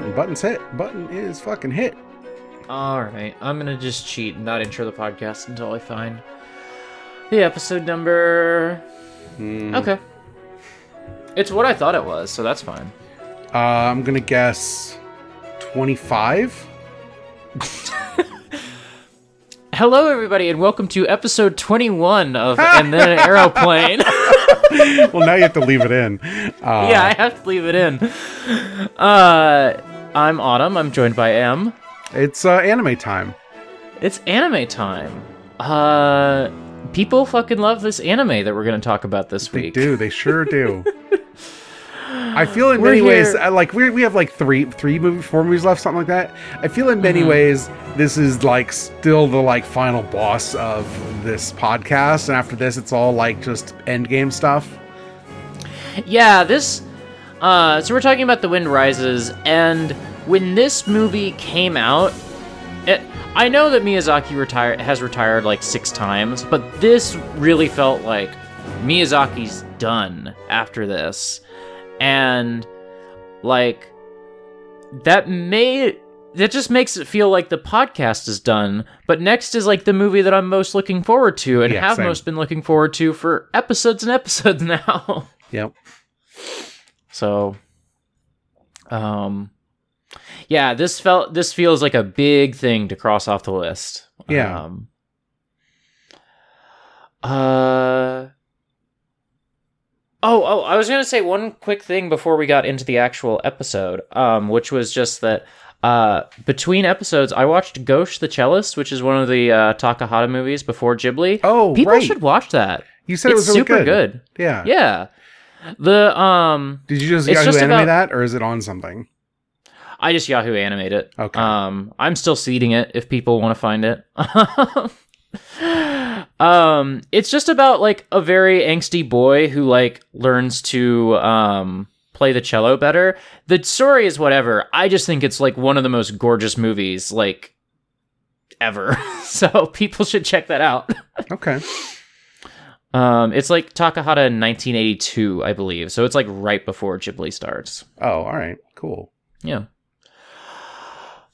button. Button's hit. Button is fucking hit. All right, I'm gonna just cheat and not intro the podcast until I find the episode number. Hmm. Okay, it's what I thought it was, so that's fine. Uh, I'm gonna guess 25. Hello, everybody, and welcome to episode 21 of And Then an Aeroplane. well, now you have to leave it in. Uh, yeah, I have to leave it in. Uh, I'm Autumn. I'm joined by M. It's uh, anime time. It's anime time. Uh, people fucking love this anime that we're gonna talk about this They week. do. They sure do. I feel in We're many ways here- uh, like we we have like three three movie four movies left something like that. I feel in many Mhm. ways this is like still the like final boss of this podcast, and after this it's all like just end game stuff. Yeah, this. Uh, so we're talking about The Wind Rises, and when this movie came out, it, I know that Miyazaki retired has retired like six times, but this really felt like Miyazaki's done after this, and like that made that just makes it feel like the podcast is done. But next is like the movie that I'm most looking forward to, and Yeah, have same. most been looking forward to for episodes and episodes now. Yep. So, um, yeah, this felt this feels like a big thing to cross off the list. Yeah. Um, uh. Oh, oh! I was gonna say one quick thing before we got into the actual episode, um, which was just that uh, between episodes, I watched Gauche the Cellist, which is one of the uh, Takahata movies before Ghibli. Oh, People right. should watch that. You said it's it was really super good. good. Yeah. Yeah. The um Did you just Yahoo just anime about- that, or is it on something? I just Yahoo animate it. Okay. Um, I'm still seeding it if people want to find it. um, it's just about like a very angsty boy who like learns to um play the cello better. The story is whatever. I just think it's like one of the most gorgeous movies like ever. so people should check that out. Okay. Um, it's like Takahata in 1982, I believe. So it's like right before Ghibli starts. Oh, all right. Cool. Yeah.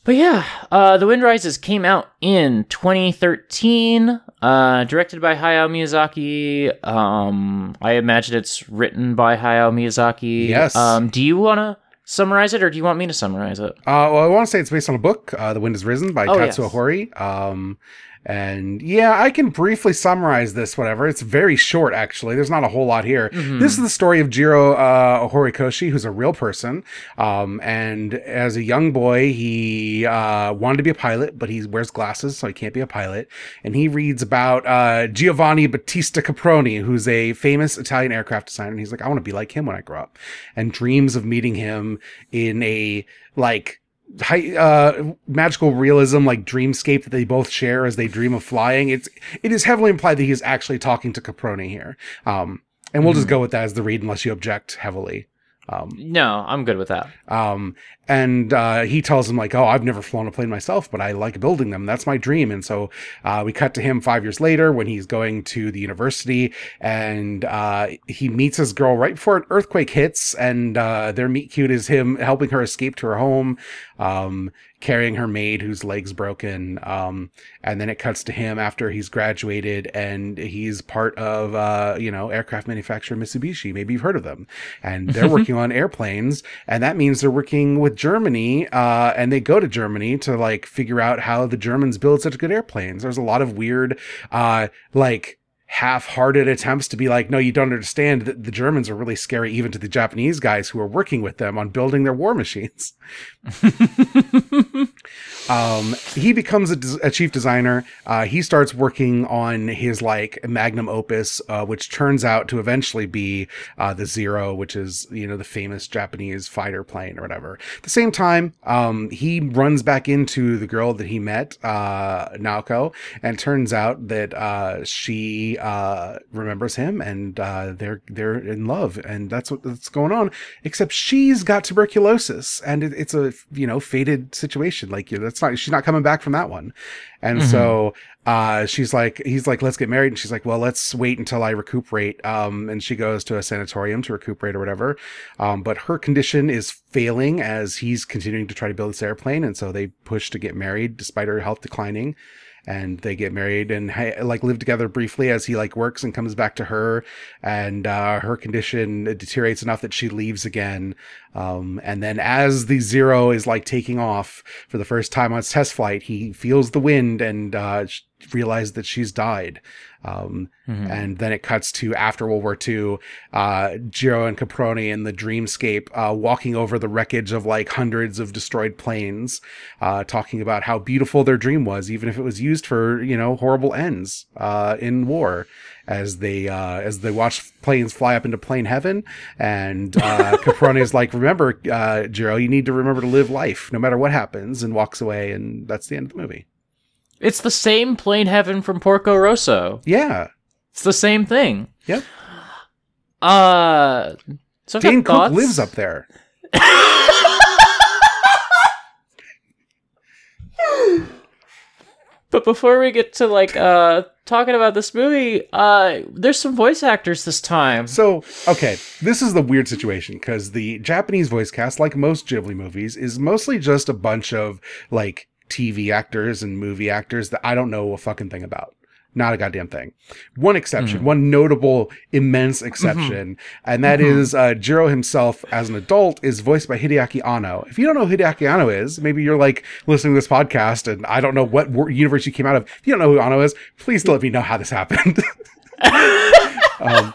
But yeah, uh, The Wind Rises came out in 2013, uh, directed by Hayao Miyazaki. Um, I imagine it's written by Hayao Miyazaki. Yes. Um, do you want to summarize it, or do you want me to summarize it? Uh, well, I want to say it's based on a book, uh, The Wind Has Risen by Oh, Tatsuo yes. Hori. Um, and yeah, I can briefly summarize this, whatever. It's very short, actually. There's not a whole lot here. Mhm. This is the story of Jiro uh, Horikoshi, who's a real person. Um, and as a young boy, he uh, wanted to be a pilot, but he wears glasses, so he can't be a pilot. And he reads about uh, Giovanni Battista Caproni, who's a famous Italian aircraft designer. And he's like, I want to be like him when I grow up. And dreams of meeting him in a like high, uh, magical realism like dreamscape that they both share as they dream of flying. It's it is heavily implied that he's actually talking to Caproni here. Um, and we'll just go with that as the read unless you object heavily. Um, No, I'm good with that. um, and uh, he tells him like, "Oh, I've never flown a plane myself, but I like building them. That's my dream." And so uh, we cut to him five years later when he's going to the university, and uh, he meets his girl right before an earthquake hits, and uh, their meet cute is him helping her escape to her home, um, carrying her maid whose legs broken. Um, and then it cuts to him after he's graduated, and he's part of uh, you know aircraft manufacturer Mitsubishi. Maybe you've heard of them, and they're working on airplanes, and that means they're working with Germany, uh, and they go to Germany to like figure out how the Germans build such good airplanes. There's a lot of weird, uh, like half-hearted attempts to be like, no, you don't understand that the Germans are really scary, even to the Japanese guys who are working with them on building their war machines. um, he becomes a, a chief designer. Uh, he starts working on his like magnum opus, uh, which turns out to eventually be uh, the Zero, which is you know the famous Japanese fighter plane or whatever. At the same time, um, he runs back into the girl that he met, uh, Naoko, and turns out that uh, she uh, remembers him, and uh, they're they're in love, and that's what's going on. Except she's got tuberculosis, and it, it's a you know fated situation. Like that's not she's not coming back from that one, and Mhm. so uh, she's like he's like let's get married, and she's like well let's wait until I recuperate. Um, and she goes to a sanatorium to recuperate or whatever. Um, but her condition is failing as he's continuing to try to build this airplane, and so they push to get married despite her health declining and they get married and like live together briefly as he like works and comes back to her. And uh, her condition deteriorates enough that she leaves again. Um, and then as the zero is like taking off for the first time on its test flight he feels the wind and uh, realizes that she's died um, Mhm. and then it cuts to after World War II, uh, Jiro and Caproni in the dreamscape, uh, walking over the wreckage of like hundreds of destroyed planes, uh, talking about how beautiful their dream was, even if it was used for, you know, horrible ends, uh, in war as they, uh, as they watch planes fly up into plane heaven. And, uh, Caproni is like, remember, uh, Jiro, you need to remember to live life no matter what happens and walks away. And that's the end of the movie. It's the same plane heaven from Porco Rosso. Yeah. It's the same thing. Yep. Uh, so Dane Cook thoughts. lives up there. But before we get to like uh talking about this movie, uh there's some voice actors this time. So, okay, this is the weird situation because the Japanese voice cast, like most Ghibli movies, is mostly just a bunch of like TV actors and movie actors that I don't know a fucking thing about. Not a goddamn thing. One exception, one notable, immense exception, and that is uh, Jiro himself as an adult is voiced by Hideaki Anno. If you don't know who Hideaki Anno is, maybe you're like listening to this podcast and I don't know what universe you came out of. If you don't know who Anno is, please let me know how this happened. um,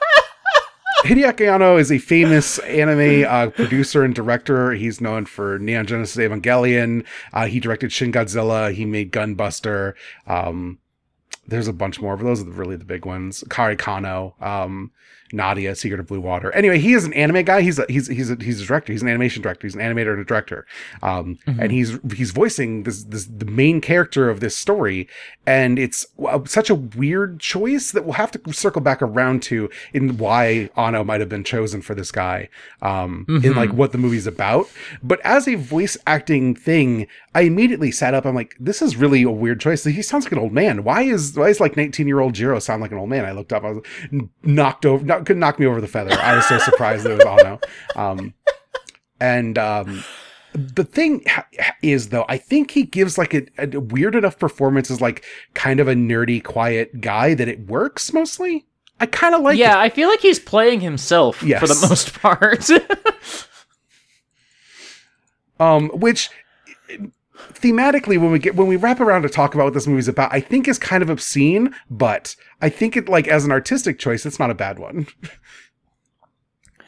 Hideaki Anno is a famous anime uh, producer and director. He's known for Neon Genesis Evangelion. Uh, he directed Shin Godzilla. He made Gunbuster. Um, there's a bunch more, but those are the- really the big ones. Kare Kano, um, Nadia, Secret of Blue Water. Anyway, he is an anime guy. He's a, he's he's a, he's a director. He's an animation director. He's an animator and a director. Um, and he's he's voicing this this the main character of this story, and it's uh, such a weird choice that we'll have to circle back around to in why Anno might have been chosen for this guy. Um, in like what the movie's about. But as a voice acting thing, I immediately sat up. I'm like, this is really a weird choice. He sounds like an old man. Why is why is like 19 year old Jiro sound like an old man? I looked up. I was knocked over. Not, could knock me over the feather. I was so surprised that it was Anno. Um, and um, the thing is, though, I think he gives like a, a weird enough performance as like kind of a nerdy, quiet guy that it works mostly. I kind of like yeah, it. I feel like he's playing himself for the most part. um, which thematically when we get when we wrap around to talk about what this movie's about i think is kind of obscene but i think it like as an artistic choice it's not a bad one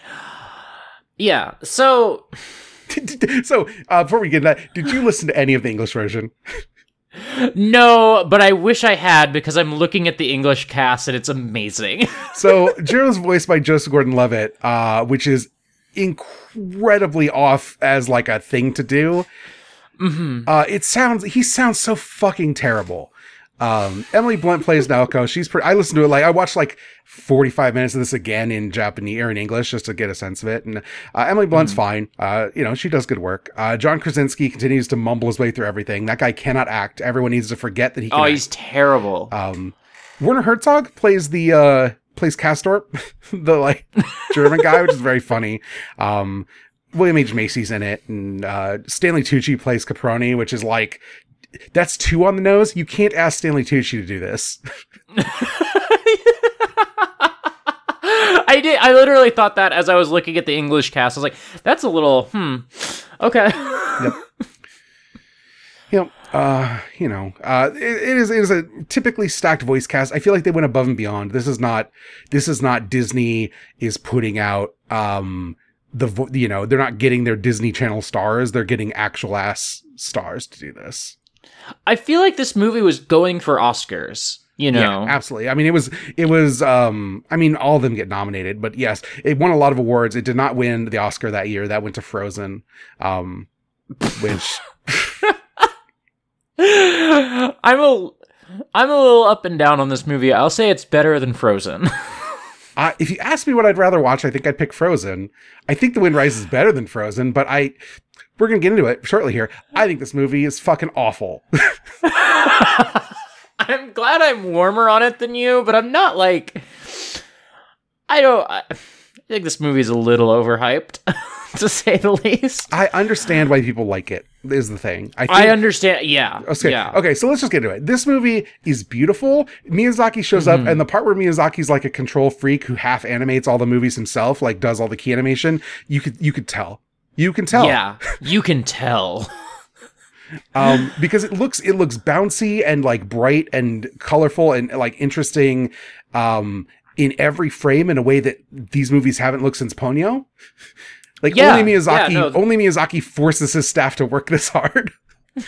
yeah. So so uh, before we get that did you listen to any of the english version no, but I wish I had because I'm looking at the English cast and it's amazing. so jiro's voiced by joseph gordon-levitt uh, which is incredibly off as like a thing to do hmm Uh, it sounds he sounds so fucking terrible. Um, Emily Blunt plays Naoko. She's pretty. I listened to it like I watched like forty five minutes of this again in Japanese or in English just to get a sense of it. And uh, Emily Blunt's fine. Uh, you know she does good work. Uh, John Krasinski continues to mumble his way through everything. That guy cannot act. Everyone needs to forget that he can. Oh, act. he's terrible. Um, Werner Herzog plays the uh plays Castorp, the like German guy, which is very funny. Um, William H Macy's in it, and uh, Stanley Tucci plays Caproni, which is like that's two on the nose. You can't ask Stanley Tucci to do this. I did. I literally thought that as I was looking at the English cast. I was like, "That's a little hmm." Okay. you know, uh, you know, uh, it, it is it is a typically stacked voice cast. I feel like they went above and beyond. This is not this is not Disney is putting out um the vo- you know they're not getting their Disney Channel stars. They're getting actual ass stars to do this. I feel like this movie was going for Oscars. You know. Yeah, absolutely. I mean, it was it was. Um, I mean, all of them get nominated, but yes, it won a lot of awards. It did not win the Oscar that year. That went to Frozen, um, which I'm a I'm a little up and down on this movie. I'll say it's better than Frozen. Uh, if you ask me what I'd rather watch, I think I'd pick Frozen. I think The Wind Rises is better than Frozen, but I we're gonna get into it shortly here. I think this movie is fucking awful. I'm glad I'm warmer on it than you, but I'm not like I don't I, I think this movie's a little overhyped, to say the least. I understand why people like it. Is the thing. I, think, I understand. Yeah. Okay. Yeah. Okay. So let's just get into it. This movie is beautiful. Miyazaki shows Mm-hmm. up, and the part where Miyazaki's like a control freak who half animates all the movies himself, like does all the key animation. You could you could tell. You can tell. Yeah. You can tell. um, because it looks it looks bouncy and like bright and colorful and like interesting um, in every frame in a way that these movies haven't looked since Ponyo. Like Yeah, only Miyazaki, yeah, no. only Miyazaki forces his staff to work this hard.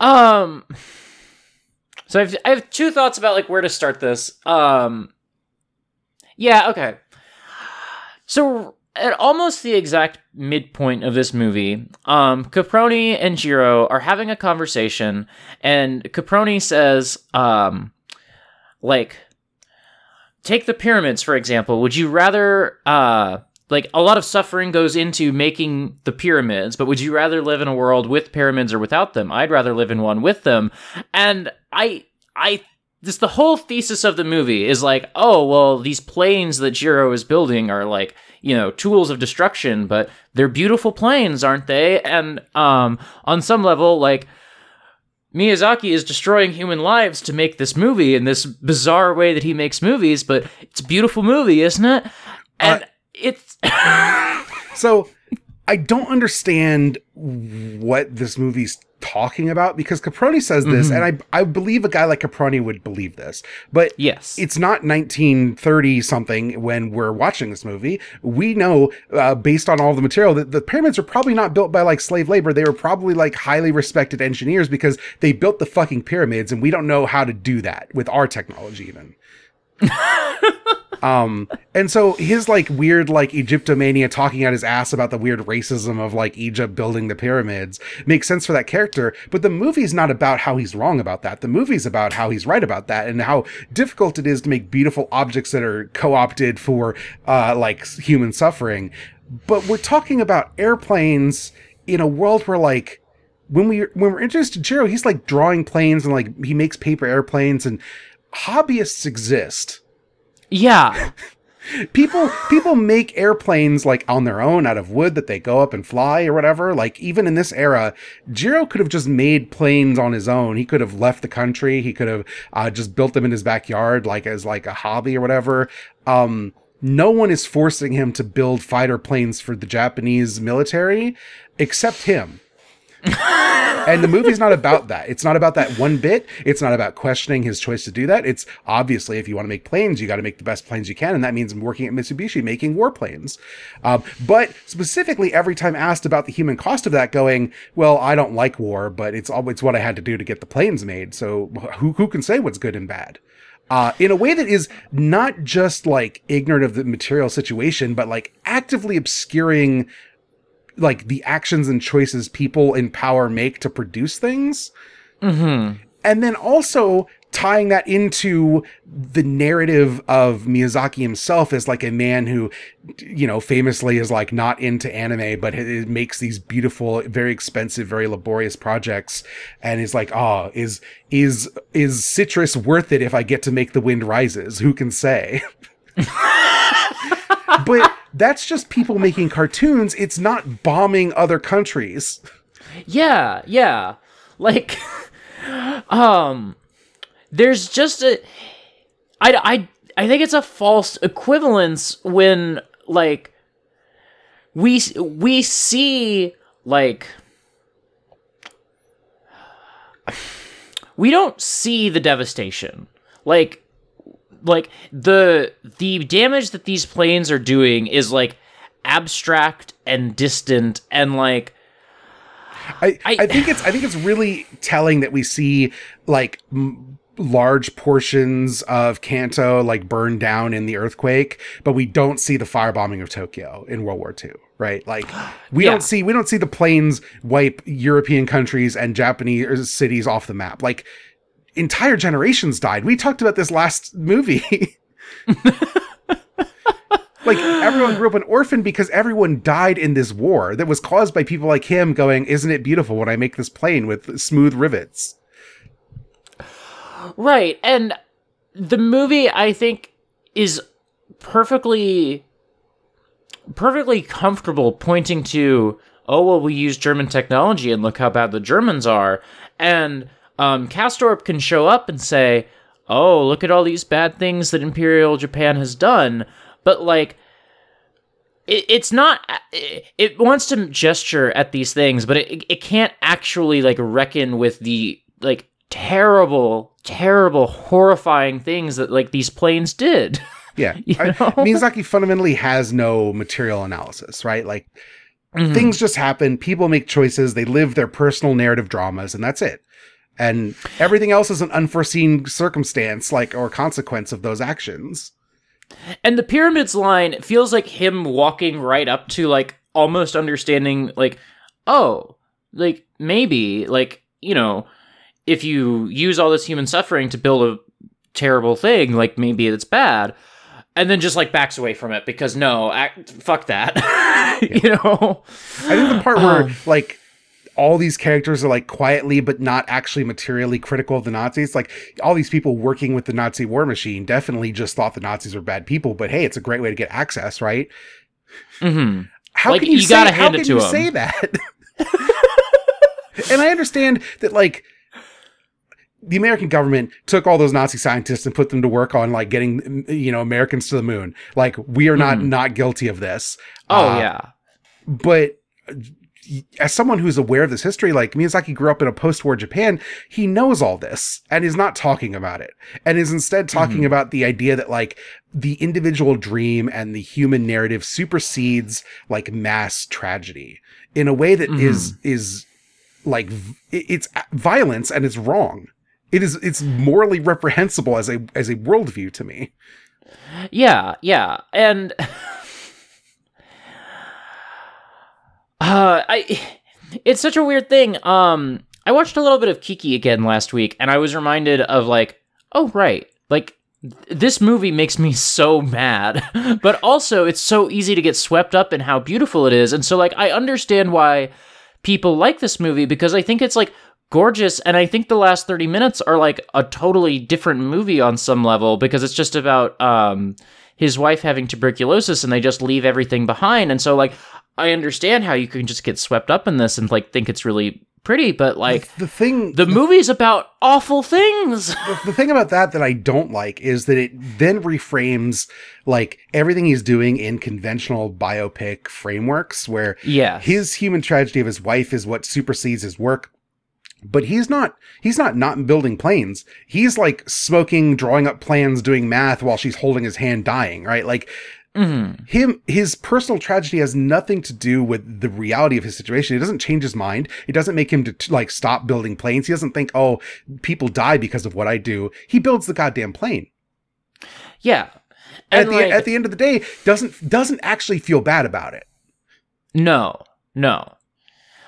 Um So I've I have two thoughts about like where to start this. Um Yeah, okay. So at almost the exact midpoint of this movie, um Caproni and Jiro are having a conversation and Caproni says um like take the pyramids for example. Would you rather uh like a lot of suffering goes into making the pyramids, but would you rather live in a world with pyramids or without them? I'd rather live in one with them. And I I this the whole thesis of the movie is like, oh, well, these planes that Jiro is building are like, you know, tools of destruction, but they're beautiful planes, aren't they? And um on some level, like Miyazaki is destroying human lives to make this movie in this bizarre way that he makes movies, but it's a beautiful movie, isn't it? And Uh, it's So I don't understand what this movie's talking about because Caproni says this, and I I believe a guy like Caproni would believe this, but yes. it's not 1930 something when we're watching this movie. We know, uh, based on all the material, that the pyramids are probably not built by like slave labor. They were probably like highly respected engineers because they built the fucking pyramids, and we don't know how to do that with our technology, even. um and so his like weird like egyptomania talking out his ass about the weird racism of like egypt building the pyramids makes sense for that character but the movie's not about how he's wrong about that. The movie's about how he's right about that and how difficult it is to make beautiful objects that are co-opted for uh like human suffering. But we're talking about airplanes in a world where like when we when we're introduced to Jiro, he's like drawing planes and like he makes paper airplanes and hobbyists exist. Yeah. people people make airplanes like on their own out of wood that they go up and fly or whatever. Like even in this era jiro could have just made planes on his own. He could have left the country. He could have uh, just built them in his backyard like as like a hobby or whatever. Um no one is forcing him to build fighter planes for the japanese military except him and the movie's not about that. It's not about that one bit. It's not about questioning his choice to do that. It's obviously if you want to make planes, you got to make the best planes you can, and that means working at Mitsubishi making warplanes. Um, but specifically, every time asked about the human cost of that, going, "Well, I don't like war, but it's all it's what I had to do to get the planes made. So who who can say what's good and bad?" Uh, in a way that is not just like ignorant of the material situation, but like actively obscuring like the actions and choices people in power make to produce things. Mm-hmm. And then also tying that into the narrative of Miyazaki himself as like a man who, you know, famously is like not into anime, but it makes these beautiful, very expensive, very laborious projects, and is like, oh, is is is citrus worth it if I get to make the wind rises? Who can say? but that's just people making cartoons. It's not bombing other countries. Yeah, yeah. Like um there's just a I I I think it's a false equivalence when like we we see like we don't see the devastation. Like like the the damage that these planes are doing is like abstract and distant and like I, I- I think it's I think it's really telling that we see like m- large portions of Kanto like burned down in the earthquake, but we don't see the firebombing of Tokyo in World War II, right? Like we Yeah. don't see we don't see the planes wipe European countries and Japanese cities off the map. Like entire generations died. We talked about this last movie. like everyone grew up an orphan because everyone died in this war that was caused by people like him going, "Isn't it beautiful when I make this plane with smooth rivets?" Right. And the movie I think is perfectly perfectly comfortable pointing to oh well we use German technology and look how bad the Germans are and um Castorp can show up and say oh look at all these bad things that Imperial Japan has done but like it, it's not it, it wants to gesture at these things but it, it can't actually like reckon with the like terrible terrible horrifying things that like these planes did Yeah, You I- know? Miyazaki fundamentally has no material analysis, right? Like Mhm. things just happen. People make choices. They live their personal narrative dramas, and that's it. And everything else is an unforeseen circumstance, like or consequence of those actions. And the pyramids line feels like him walking right up to like almost understanding like oh like maybe like you know if you use all this human suffering to build a terrible thing like maybe it's bad and then just like backs away from it because no act, fuck that you know I think the part where Um. like all these characters are like quietly but not actually materially critical of the Nazis. Like all these people working with the Nazi war machine definitely just thought the Nazis were bad people, but hey, it's a great way to get access, right? Mhm. How Like, can you, you say, how can you say that? and I understand that like the American government took all those Nazi scientists and put them to work on like getting you know Americans to the moon. Like we are not Mhm. not guilty of this. oh Uh, yeah but as someone who's aware of this history, like Miyazaki grew up in a post-war Japan, he knows all this and is not talking about it, and is instead talking Mhm. about the idea that like the individual dream and the human narrative supersedes like mass tragedy in a way that is is like it's violence and it's wrong. It is it's morally reprehensible as a as a worldview to me. Yeah, yeah. And uh I it's such a weird thing. Um I watched a little bit of Kiki again last week and I was reminded of like, oh right. Like this movie makes me so mad. but also it's so easy to get swept up in how beautiful it is. And so like I understand why people like this movie because I think it's like gorgeous and I think the last 30 minutes are like a totally different movie on some level because it's just about um his wife having tuberculosis and they just leave everything behind and so like I understand how you can just get swept up in this and like think it's really pretty but like the thing the movie's about awful things. the, the thing about that that I don't like is that it then reframes like everything he's doing in conventional biopic frameworks where yeah. his human tragedy of his wife is what supersedes his work but he's not he's not not building planes he's like smoking drawing up plans doing math while she's holding his hand dying right like Mhm. him his personal tragedy has nothing to do with the reality of his situation. It doesn't change his mind. It doesn't make him to like stop building planes. He doesn't think oh people die because of what i do. He builds the goddamn plane. Yeah. and, at the like, at the end of the day doesn't doesn't actually feel bad about it. No, no.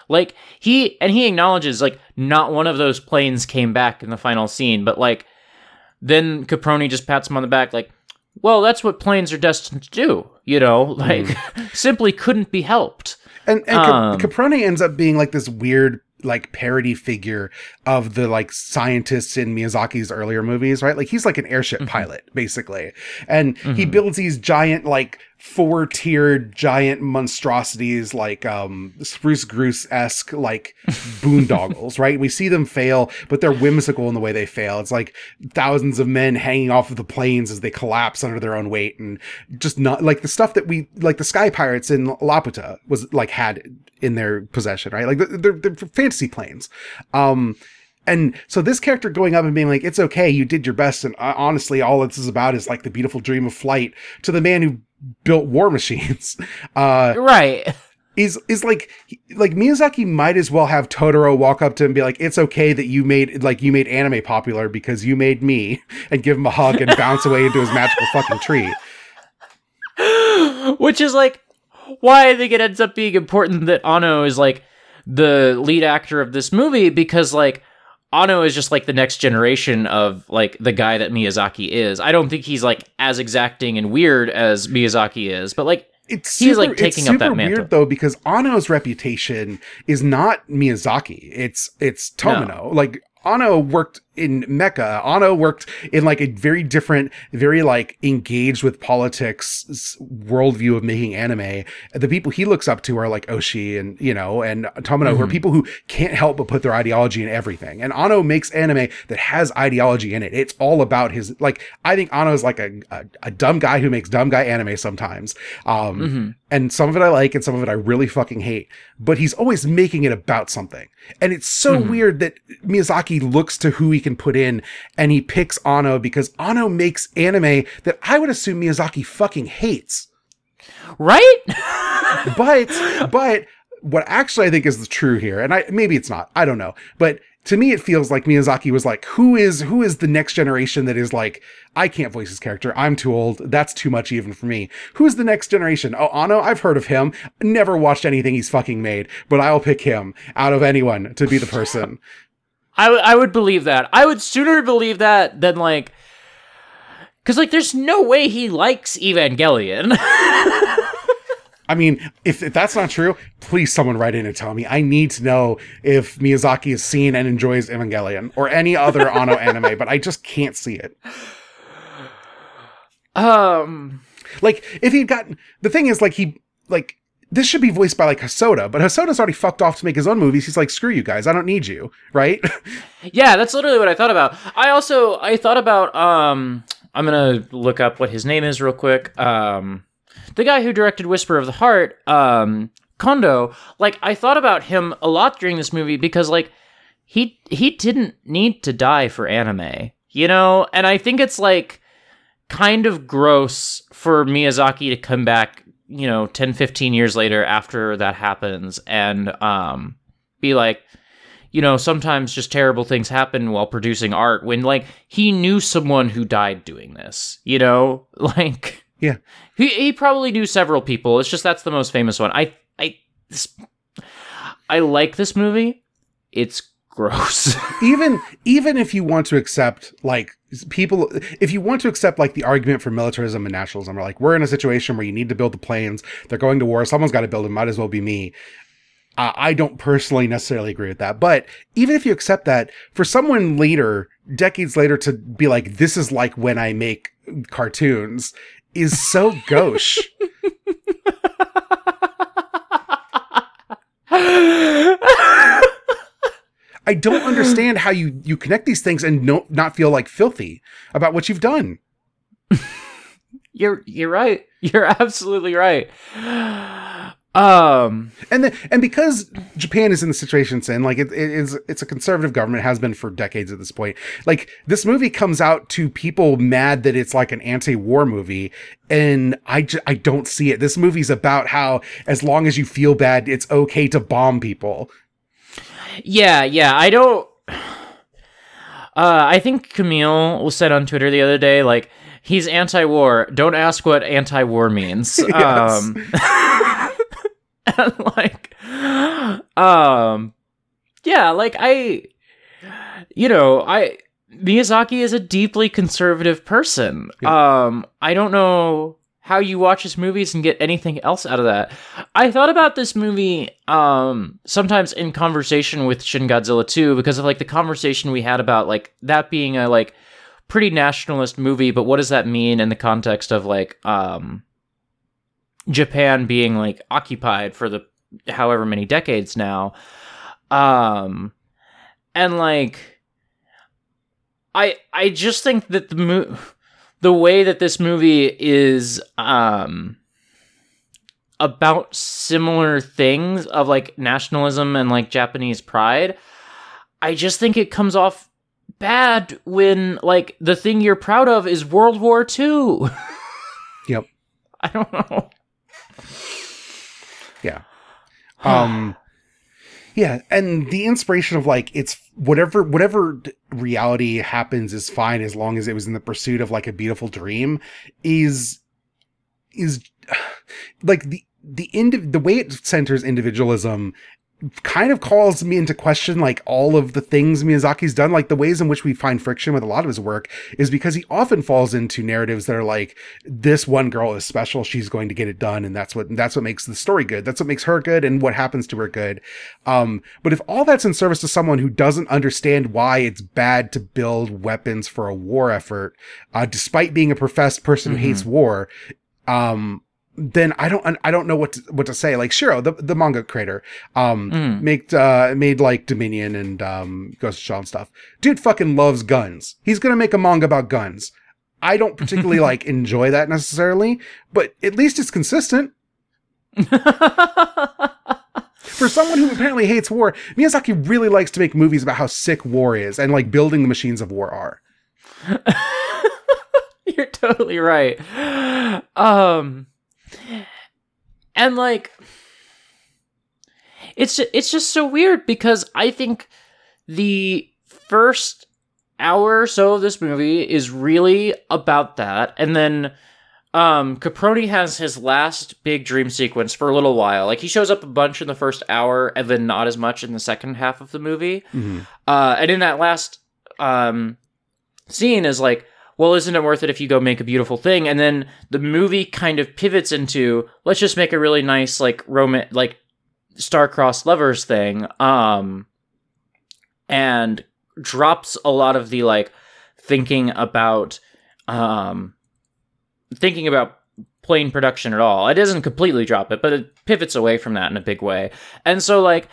Like he and he acknowledges like not one of those planes came back in the final scene, but like then Caproni just pats him on the back like, "Well, that's what planes are destined to do." You know, like simply couldn't be helped. And, and Um, Caproni ends up being like this weird, like parody figure of the like scientists in Miyazaki's earlier movies, right? Like he's like an airship pilot, basically. And he Mhm. builds these giant, like four tiered giant monstrosities, like um Spruce Goose esque, like boondoggles, right? We see them fail, but they're whimsical in the way they fail. It's like thousands of men hanging off of the planes as they collapse under their own weight and just not like the stuff that we like the sky pirates in Laputa was like had in their possession, right? Like they're, they're fantasy planes. Um, and so this character going up and being like, "It's okay, you did your best," and uh, honestly, all this is about is like the beautiful dream of flight to the man who built war machines. Uh, Right. is is like like Miyazaki might as well have Totoro walk up to him and be like, "It's okay that you made like you made anime popular because you made me," and give him a hug and bounce away into his magical fucking tree. Which is like why I think it ends up being important that Anno is like the lead actor of this movie because like Anno is just like the next generation of like the guy that Miyazaki is. I don't think he's like as exacting and weird as Miyazaki is, but like It's He's, like, taking it's up super that mantle. weird though because Anno's reputation is not Miyazaki. It's it's Tomino. Like Anno worked in mecha. Anno worked in like a very different, very like engaged with politics worldview of making anime. The people he looks up to are like Oshii and you know and Tomino, who are Mhm. people who can't help but put their ideology in everything. And Anno makes anime that has ideology in it. It's all about his like. I think Anno is like a, a a dumb guy who makes dumb guy anime sometimes. Um, mhm. and some of it I like and some of it I really fucking hate. But he's always making it about something. And it's so Mhm. weird that Miyazaki looks to who he can put in and he picks Anno because Anno makes anime that I would assume Miyazaki fucking hates. right? But but what actually I think is the true here, and I maybe it's not, I don't know. But to me it feels like Miyazaki was like, who is who is the next generation that is like, I can't voice his character. I'm too old. That's too much even for me. Who's the next generation? Oh, Anno, I've heard of him. Never watched anything he's fucking made, but I'll pick him out of anyone to be the person. I, w- I would believe that. I would sooner believe that than like cuz like there's no way he likes Evangelion. I mean, if, if that's not true, please someone write in and tell me. I need to know if Miyazaki has seen and enjoys Evangelion or any other Anno anime, but I just can't see it. um Like, if he'd gotten the thing is, like, he like this should be voiced by like Hosoda, but Hosoda's already fucked off to make his own movies. He's like, screw you guys, I don't need you, right? Yeah, that's literally what I thought about. I also I thought about um I'm gonna look up what his name is real quick. Um the guy who directed Whisper of the Heart, um, Kondo, like I thought about him a lot during this movie because like he he didn't need to die for anime. You know? And I think it's like kind of gross for Miyazaki to come back, you know, 10, 15 years later after that happens and um be like, you know, sometimes just terrible things happen while producing art when like he knew someone who died doing this, you know? Like Yeah. He he probably knew several people. It's just that's the most famous one. I I this, I like this movie. It's gross. even even if you want to accept like people if you want to accept like the argument for militarism and nationalism or like we're in a situation where you need to build the planes they're going to war someone's got to build them might as well be me uh, i don't personally necessarily agree with that but even if you accept that for someone later decades later to be like this is like when i make cartoons is so gauche i don't understand how you you connect these things and no, not feel like filthy about what you've done you're you're right. You're absolutely right. Um and then and because Japan is in the situation it's in, like it, it is it's a conservative government has been for decades at this point. Like this movie comes out to people mad that it's like an anti-war movie, and I ju- I don't see it. This movie's about how as long as you feel bad, it's okay to bomb people. Yeah, yeah. I don't. Uh, I think Camille said on Twitter the other day, like he's anti-war. Don't ask what anti-war means. Um, and like, um, yeah, like I, you know, I Miyazaki is a deeply conservative person. Um, I don't know how you watch his movies and get anything else out of that. I thought about this movie um sometimes in conversation with Shin Godzilla 2 because of like the conversation we had about like that being a like pretty nationalist movie, but what does that mean in the context of like um Japan being like occupied for the however many decades now. Um and like I I just think that the mo- the way that this movie is um about similar things of like nationalism and like Japanese pride, I just think it comes off bad when like the thing you're proud of is World War II. Yep. I don't know. Yeah. um yeah and the inspiration of like it's whatever whatever reality happens is fine as long as it was in the pursuit of like a beautiful dream is is like the the indiv- the way it centers individualism kind of calls me into question like all of the things Miyazaki's done. Like the ways in which we find friction with a lot of his work is because he often falls into narratives that are like this one girl is special she's going to get it done and that's what that's what makes the story good. That's what makes her good and what happens to her good. Um but if all that's in service to someone who doesn't understand why it's bad to build weapons for a war effort uh despite being a professed person Mhm. who hates war um then I don't I don't know what to, what to say. Like Shirow, the the manga creator, um, Mhm. made uh made like Dominion and um Ghost of Shell and stuff. Dude fucking loves guns. He's gonna make a manga about guns. I don't particularly like enjoy that necessarily, but at least it's consistent. For someone who apparently hates war, Miyazaki really likes to make movies about how sick war is and like building the machines of war are. You're totally right. Um and like it's it's just so weird because I think the first hour or so of this movie is really about that and then um Caproni has his last big dream sequence for a little while. Like he shows up a bunch in the first hour and then not as much in the second half of the movie. Mhm. Uh, and in that last um, scene is like, well, isn't it worth it if you go make a beautiful thing? And then the movie kind of pivots into let's just make a really nice like roman like star-crossed lovers thing, um, and drops a lot of the like thinking about um, thinking about plane production at all. It doesn't completely drop it, but it pivots away from that in a big way. And so like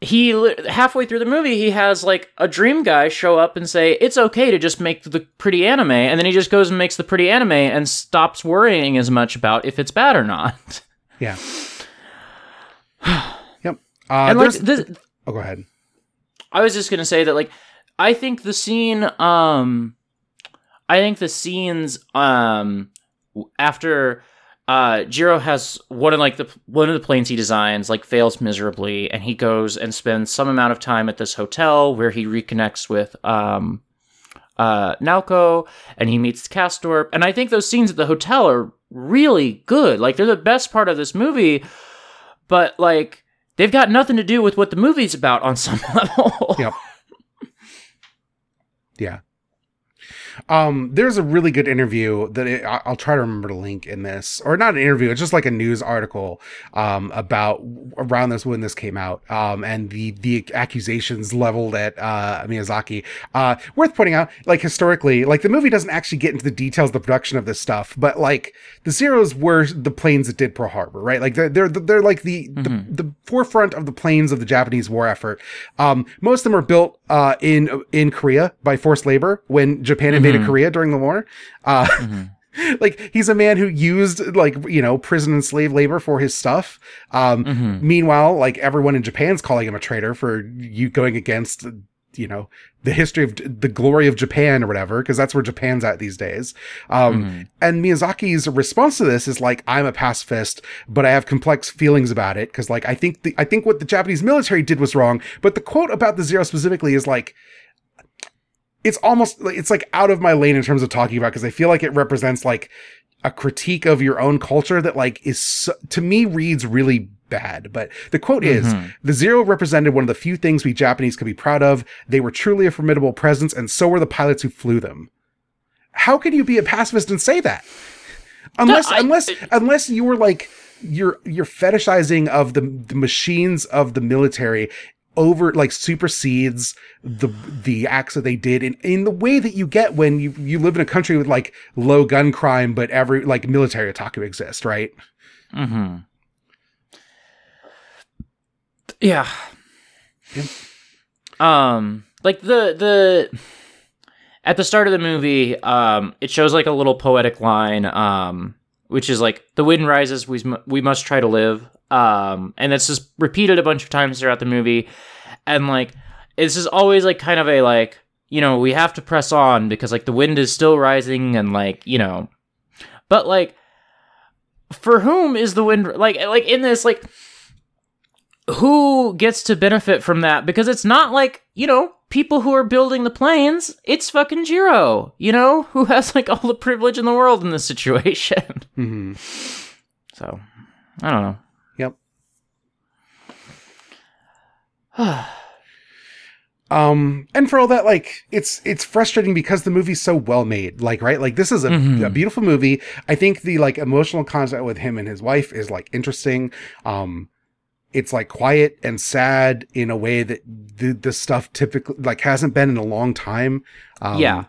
he halfway through the movie he has like a dream guy show up and say it's okay to just make the pretty anime and then he just goes and makes the pretty anime and stops worrying as much about if it's bad or not Yeah. yep. Uh, and like this, oh, go ahead. I was just gonna say that like I think the scene um I think the scenes um after uh Jiro has one of like the one of the planes he designs like fails miserably and he goes and spends some amount of time at this hotel where he reconnects with um uh Naoko and he meets Castorp and I think those scenes at the hotel are really good like they're the best part of this movie but like they've got nothing to do with what the movie's about on some level Yep. Yeah. Um, there's a really good interview that it, I'll try to remember to link in this, or not an interview. It's just like a news article um, about around this when this came out, um, and the the accusations leveled at uh, Miyazaki. Uh, worth pointing out, like historically, like the movie doesn't actually get into the details of the production of this stuff, but like the Zeros were the planes that did Pearl Harbor, right? Like they're they're they're like the Mhm. the, the forefront of the planes of the Japanese war effort. Um, most of them are built uh, in in Korea by forced labor when Japan invaded Mhm. Korea during the war. Uh, Mhm. like he's a man who used like you know prison and slave labor for his stuff. Um, Mhm. Meanwhile, like everyone in Japan's calling him a traitor for you going against you know the history of the glory of Japan or whatever because that's where Japan's at these days. Um, Mhm. and Miyazaki's response to this is like, I'm a pacifist, but I have complex feelings about it. Cause like, I think the, I think what the Japanese military did was wrong. But the quote about the zero specifically is like, it's almost it's like out of my lane in terms of talking about, cause I feel like it represents like a critique of your own culture that like is so, to me reads really bad. But the quote is, Mhm. the Zero represented one of the few things we Japanese could be proud of. They were truly a formidable presence, and so were the pilots who flew them. How can you be a pacifist and say that? Unless, I- unless, unless you were like you're you're fetishizing of the the machines of the military over like supersedes the the acts that they did in in the way that you get when you you live in a country with like low gun crime but every like military otaku exist, right? Mhm. Yeah. Yep. Um, like the the at the start of the movie, um, it shows like a little poetic line, um, which is like the wind rises, we we must try to live, um, and that's just repeated a bunch of times throughout the movie, and like this is always like kind of a like you know we have to press on because like the wind is still rising and like you know, but like for whom is the wind like like in this like who gets to benefit from that? Because it's not like, you know, people who are building the planes, it's fucking Jiro, you know, who has like all the privilege in the world in this situation. hmm So, I don't know. Yep. Um, and for all that, like, it's, it's frustrating because the movie's so well made. Like, right? Like, this is a, Mhm. a beautiful movie. I think the, like, emotional content with him and his wife is, like, interesting. Um, it's, like, quiet and sad in a way that the, the stuff typically, like, hasn't been in a long time. Um, Yeah.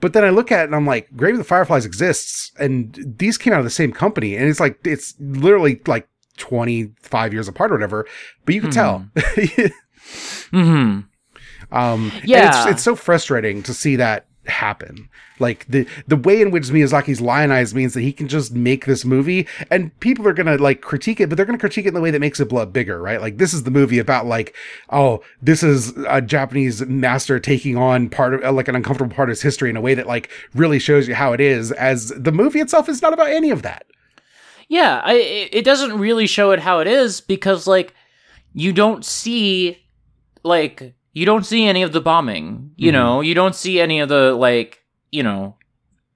But then I look at it and I'm like, Grave of the Fireflies exists, and these came out of the same company, and it's like, it's literally like 25 years apart or whatever, but you can tell. hmm Um, Yeah. it's, it's so frustrating to see that happen. Like the the way in which Miyazaki's lionized means that he can just make this movie, and people are gonna like critique it, but they're gonna critique it in the way that makes it blood bigger, right? Like this is the movie about like, oh, this is a Japanese master taking on part of like an uncomfortable part of his history in a way that like really shows you how it is. As the movie itself is not about any of that. Yeah, I, it it doesn't really show it how it is because, like, you don't see, like, you don't see any of the bombing. You Mhm. know, you don't see any of the like, you know,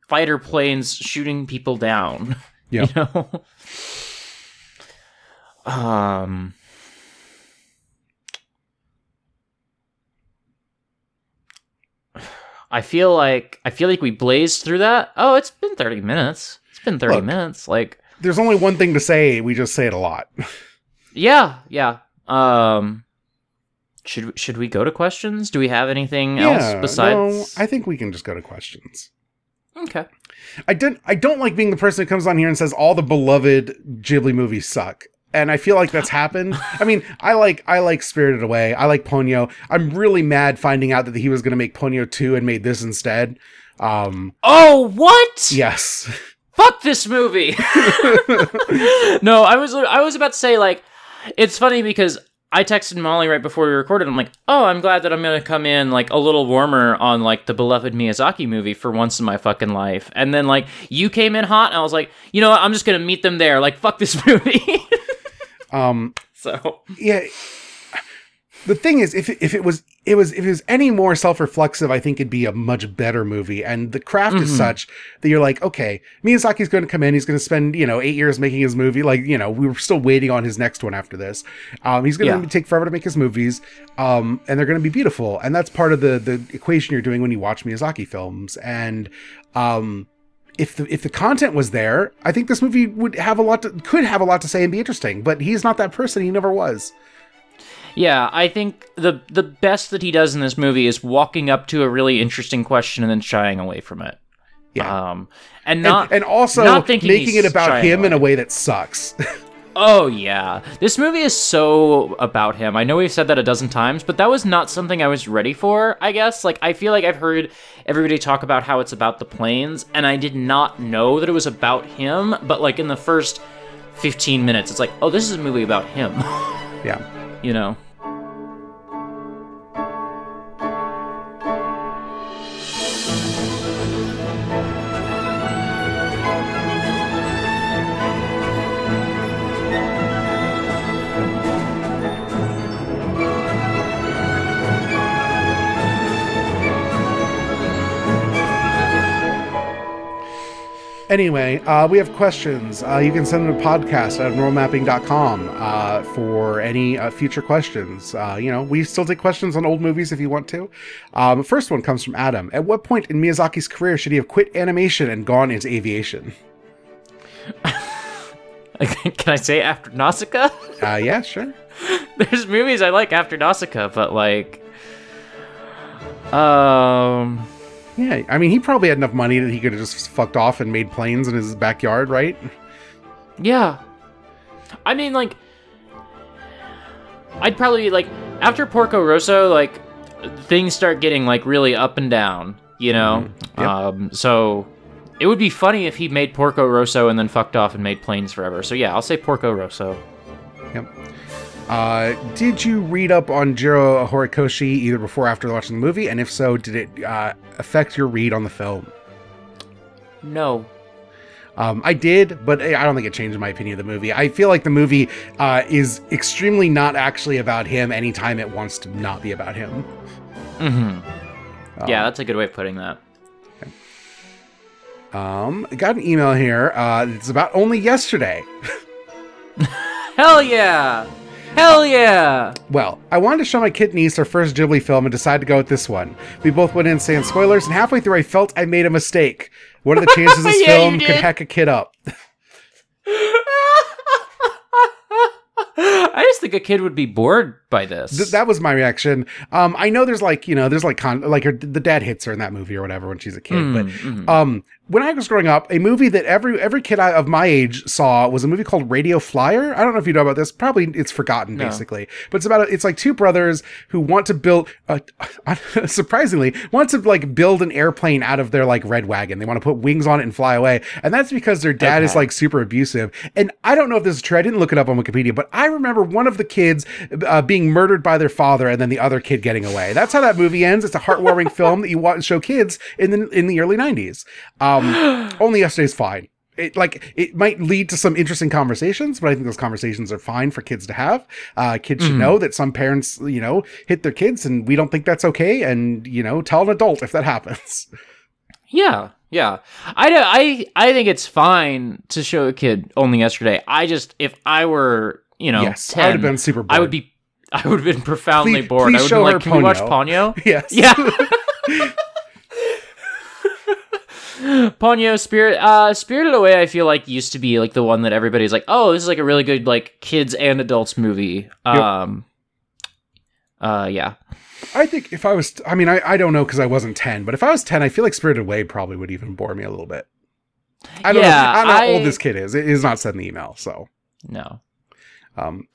fighter planes shooting people down. Yeah. You know. um. I feel like I feel like we blazed through that. Oh, it's been thirty minutes. It's been thirty Look. minutes. Like, There's only one thing to say. We just say it a lot. yeah, yeah. Um, should should we go to questions? Do we have anything else besides? no, I think we can just go to questions. okay. I don't I don't like being the person who comes on here and says all the beloved Ghibli movies suck. And I feel like that's happened. I mean, I like I like Spirited Away. I like Ponyo. I'm really mad finding out that he was going to make Ponyo 2 and made this instead. Um Oh, what? yes. fuck this movie. no, I was I was about to say like it's funny because I texted Molly right before we recorded. I'm like, oh, I'm glad that I'm gonna come in like a little warmer on like the beloved Miyazaki movie for once in my fucking life. And then like you came in hot, and I was like, you know what? I'm just gonna meet them there. Like fuck this movie. Um so yeah the thing is if it, if it was it was if it was any more self-reflexive i think it'd be a much better movie and the craft is Mhm. such that you're like okay miyazaki's going to come in he's going to spend you know eight years making his movie like you know we were still waiting on his next one after this um he's going to Yeah. take forever to make his movies um and they're going to be beautiful and that's part of the the equation you're doing when you watch miyazaki films and um if the if the content was there, I think this movie would have a lot to could have a lot to say and be interesting. But he's not that person. He never was. Yeah, I think the the best that he does in this movie is walking up to a really interesting question and then shying away from it. Yeah. Um, and and, not and also not thinking making it about him in a way that sucks. Oh yeah, this movie is so about him. I know we've said that a dozen times, but that was not something I was ready for. I guess like I feel like I've heard everybody talk about how it's about the planes, and I did not know that it was about him. But like in the first fifteen minutes, it's like, oh, this is a movie about him. yeah. You know. Anyway, uh, we have questions. Uh, you can send them to podcast at normalmapping.com uh, for any uh, future questions. Uh, you know, we still take questions on old movies if you want to. Um, the first one comes from Adam. At what point in Miyazaki's career should he have quit animation and gone into aviation? Can I say after Nausicaa? Uh, yeah, sure. There's movies I like after Nausicaa, but like, um. Yeah, I mean, he probably had enough money that he could have just fucked off and made planes in his backyard, right? Yeah. I mean, like, I'd probably, like, after Porco Rosso, like, things start getting, like, really up and down, you know? Yep. Um, so it would be funny if he made Porco Rosso and then fucked off and made Planes Forever. So yeah, I'll say Porco Rosso. Uh, did you read up on Jiro Horikoshi either before or after watching the movie? And if so, did it uh, affect your read on the film? No. Um, I did, but I don't think it changed my opinion of the movie. I feel like the movie uh, is extremely not actually about him anytime it wants to not be about him. Mm-hmm. yeah, that's a good way of putting that. Um, I got an email here. Uh, it's about only yesterday. Hell yeah! Hell yeah! Well, I wanted to show my kid niece her first Ghibli film and decided to go with this one. We both went in saying spoilers, and halfway through I felt I made a mistake. What are the chances this Yeah, film could heck a kid up? I just think a kid would be bored by this. Th- that was my reaction. Um, I know there's like you know there's like con- like her, the dad hits her in that movie or whatever when she's a kid, Mm, but mhm. um, when I was growing up, a movie that every every kid I, of my age saw was a movie called Radio Flyer. I don't know if you know about this. Probably it's forgotten No. basically, but it's about it's like two brothers who want to build. Uh, surprisingly, want to like build an airplane out of their like red wagon. They want to put wings on it and fly away, and that's because their dad is like super abusive. And I don't know if this is true. I didn't look it up on Wikipedia, but I remember one of the kids uh, being murdered by their father, and then the other kid getting away. That's how that movie ends. It's a heartwarming film that you want to show kids in the in the early '90s. Um, only yesterday's fine. It like it might lead to some interesting conversations, but I think those conversations are fine for kids to have. Uh, kids should Mhm. know that some parents, you know, hit their kids, and we don't think that's okay. And you know, tell an adult if that happens. Yeah, yeah. I, I I think it's fine to show a kid only yesterday. I just if I were you know yes, I 10, would have been super. Bored. I would be I would have been profoundly Please- bored. please I would show be her like, can we watch Ponyo." Yes. Yeah. Ponyo Spirit uh Spirited Away I feel like used to be like the one that everybody's like, "Oh, this is like a really good like kids and adults movie." Um uh yeah. I think if I was, I mean, I, I don't know because I wasn't 10, but if I was 10, I feel like Spirited Away probably would even bore me a little bit. I don't, Yeah, know, I don't know how I- old this kid is. It is not said in the email. So, No. um,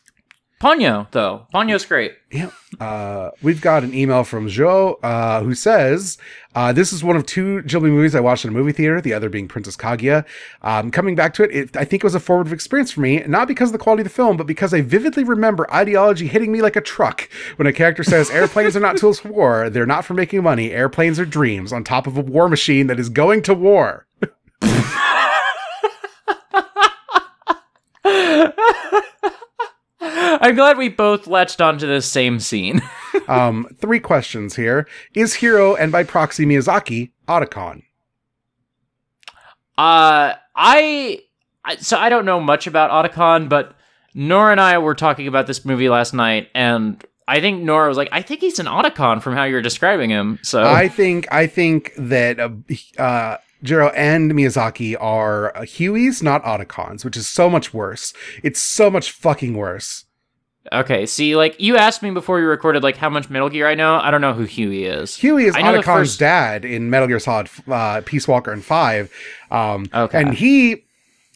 Ponyo though. Ponyo's great. yeah. Uh, we've got an email from Joe uh, who says, uh, This is one of two Ghibli movies I watched in a movie theater, the other being Princess Kaguya. Um, coming back to it, it, I think it was a formative experience for me, not because of the quality of the film, but because I vividly remember ideology hitting me like a truck when a character says, Airplanes are not tools for war, they're not for making money, airplanes are dreams on top of a war machine that is going to war. I'm glad we both latched onto this same scene. Um, three questions here. Is Hiro and by proxy Miyazaki Otacon? Uh, I, I so I don't know much about Otacon, but Nora and I were talking about this movie last night, and I think Nora was like, "I think he's an Otacon from how you're describing him." So I think I think that uh, uh, Jiro and Miyazaki are uh, Hueys, not Otacons, which is so much worse. It's so much fucking worse. Okay, see, like you asked me before you recorded, like how much Metal Gear I know. I don't know who Huey is. Huey is I Otacon's first- dad in Metal Gear Solid uh, Peace Walker and Five, um, Okay. and he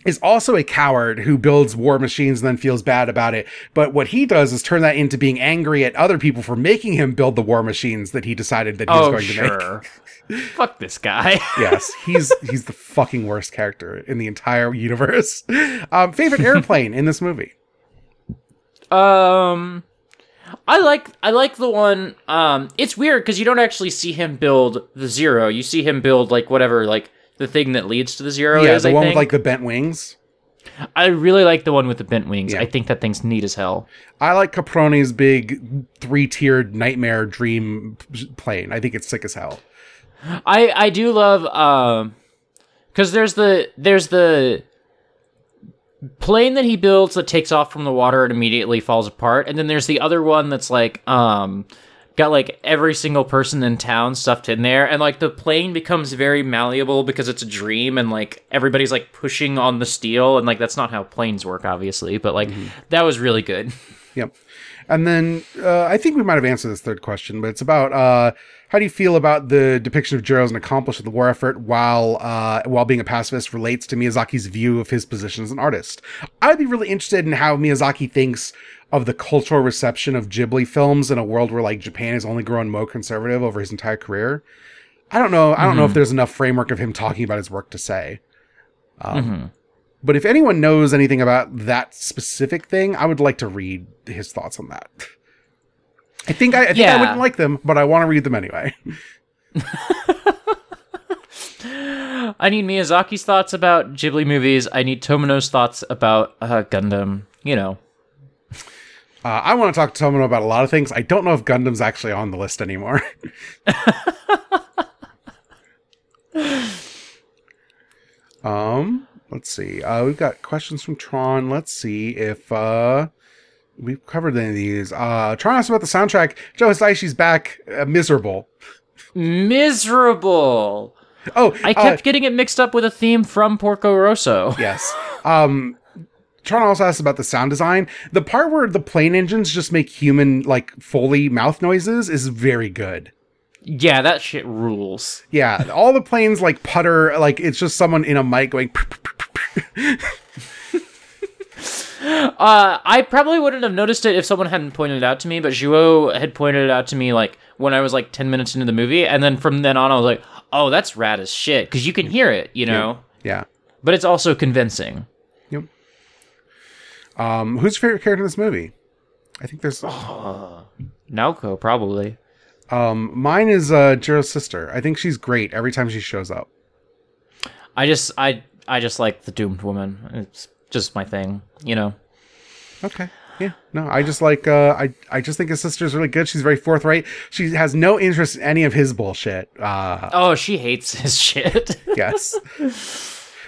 is also a coward who builds war machines and then feels bad about it. But what he does is turn that into being angry at other people for making him build the war machines that he decided that he was oh going to make. Fuck this guy. yes, he's he's the fucking worst character in the entire universe. Um, favorite airplane in this movie? Um, I like I like the one. Um, it's weird because you don't actually see him build the zero. You see him build like whatever like the thing that leads to the zero yeah, is. the I one think. with like the bent wings. I really like the one with the bent wings. Yeah. I think that thing's neat as hell. I like Caproni's big three-tiered nightmare dream plane. I think it's sick as hell. I I do love um because there's the there's the plane that he builds that takes off from the water and immediately falls apart, and then there's the other one that's like um got like every single person in town stuffed in there, and like the plane becomes very malleable because it's a dream, and like everybody's like pushing on the steel, and like that's not how planes work, obviously, but like that was really good. Yep. And then uh, I think we might have answered this third question, but it's about uh, how do you feel about the depiction of Jiro as an accomplice of the war effort while uh, while being a pacifist relates to Miyazaki's view of his position as an artist? I'd be really interested in how Miyazaki thinks of the cultural reception of Ghibli films in a world where like Japan has only grown more conservative over his entire career. I don't know. I don't know if there's enough framework of him talking about his work to say. Um, Mhm. But if anyone knows anything about that specific thing, I would like to read his thoughts on that. I think I, I think I wouldn't like them, but I want to read them anyway. I need Miyazaki's thoughts about Ghibli movies. I need Tomino's thoughts about uh, Gundam. You know. Uh, I want to talk to Tomino about a lot of things. I don't know if Gundam's actually on the list anymore. um, let's see. Uh, we've got questions from Tron. Let's see if uh, we've covered any of these. Uh, Tron asked about the soundtrack. Joe Hisaishi's back. Uh, miserable. Miserable. Oh, I uh, kept getting it mixed up with a theme from Porco Rosso. yes. Um, Tron also asked about the sound design. The part where the plane engines just make human like Foley mouth noises is very good. Yeah, that shit rules. Yeah, all the planes like putter, like it's just someone in a mic going. Uh, I probably wouldn't have noticed it if someone hadn't pointed it out to me, but Juo had pointed it out to me like when I was like 10 minutes into the movie, and then from then on I was like, oh, that's rad as shit, because you can hear it, you know? yeah. But it's also convincing. Yep. Um, who's your favorite character in this movie? I think there's. Naoko, probably. Um, mine is uh Jiro's sister. I think she's great every time she shows up. I just, I, I just like the doomed woman. It's just my thing, you know? Okay. Yeah. No, I just like uh I I just think his sister's really good. She's very forthright. She has no interest in any of his bullshit. Uh Oh, she hates his shit. yes.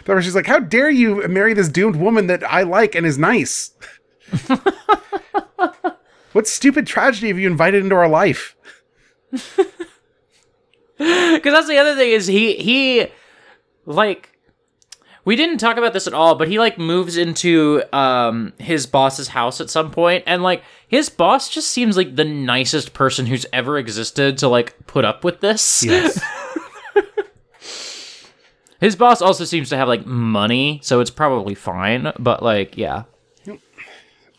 But she's like, How dare you marry this doomed woman that I like and is nice? what stupid tragedy have you invited into our life? Because that's the other thing is he he like we didn't talk about this at all, but he like moves into um his boss's house at some point, and like his boss just seems like the nicest person who's ever existed to like put up with this. Yes. His boss also seems to have like money, so it's probably fine. But like, yeah.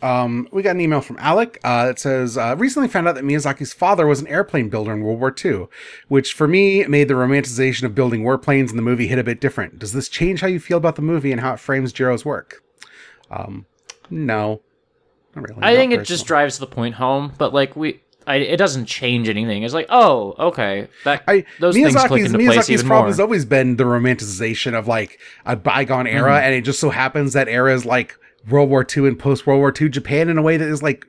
Um, we got an email from Alec uh, that says, uh, recently found out that Miyazaki's father was an airplane builder in World War II, which for me made the romanticization of building warplanes in the movie hit a bit different. Does this change how you feel about the movie and how it frames Jiro's work? Um, no. Not really. I think it just drives the point home, but like we. I, it doesn't change anything. It's like, oh, okay, that I, those things click Miyazaki's, place Miyazaki's even problem more. has always been the romanticization of like a bygone era, Mm-hmm. and it just so happens that era is like World War II and post World War II Japan in a way that is like,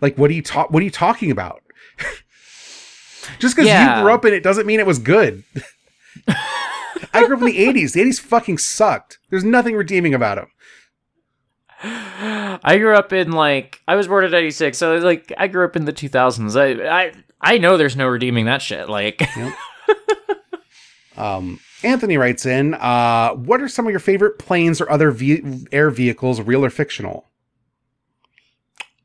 like what are you talk? What are you talking about? just because Yeah. you grew up in it doesn't mean it was good. I grew up in the '80s. The '80s fucking sucked. There's nothing redeeming about them. I grew up in like I was born in '96, so like I grew up in the 2000s. I I I know there's no redeeming that shit. Like, Um, Anthony writes in, uh, what are some of your favorite planes or other ve- air vehicles, real or fictional?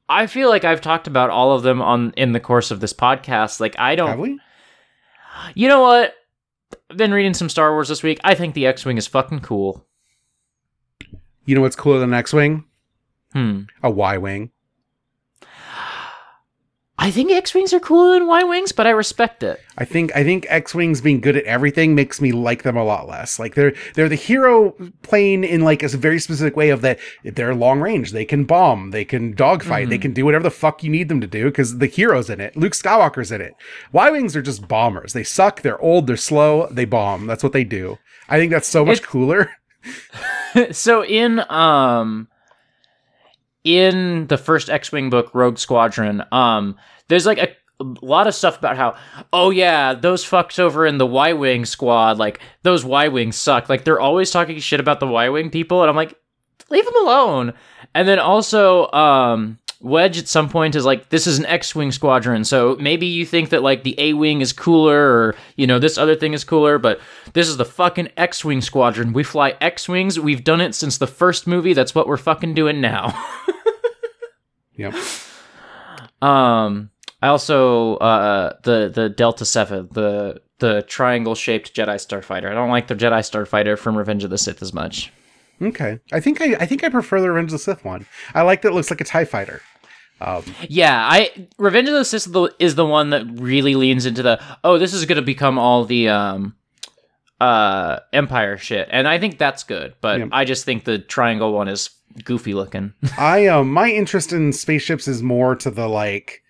I feel like I've talked about all of them on in the course of this podcast. Like, I don't. we? You know what? I've been reading some Star Wars this week. I think the X-wing is fucking cool. You know what's cooler than an X-wing? Hmm. A Y-wing. I think X-wings are cooler than Y-wings, but I respect it. I think I think X-wings being good at everything makes me like them a lot less. Like they're they're the hero plane in like a very specific way of that they're long range. They can bomb, they can dogfight, they can do whatever the fuck you need them to do because the hero's in it. Luke Skywalker's in it. Y-wings are just bombers. They suck. They're old. They're slow. They bomb. That's what they do. I think that's so much It- cooler. so in um in the first X-wing book Rogue Squadron, um there's like a, a lot of stuff about how oh yeah, those fucks over in the Y-wing squad, like those Y-wings suck. Like they're always talking shit about the Y-wing people and I'm like leave them alone. And then also um Wedge at some point is like, this is an X-wing squadron, so maybe you think that like the A-wing is cooler, or you know this other thing is cooler, but this is the fucking X-wing squadron. We fly X-wings. We've done it since the first movie. That's what we're fucking doing now. Yep. um, I also uh the the Delta Seven, the the triangle shaped Jedi Starfighter. I don't like the Jedi Starfighter from Revenge of the Sith as much. Okay. I think I I think I prefer the Revenge of the Sith one. I like that it looks like a TIE fighter. Um, Yeah, I Revenge of the Sith is the- is the one that really leans into the oh, this is going to become all the um uh Empire shit, and I think that's good. But Yeah. I just think the triangle one is goofy looking. I um my interest in spaceships is more to the like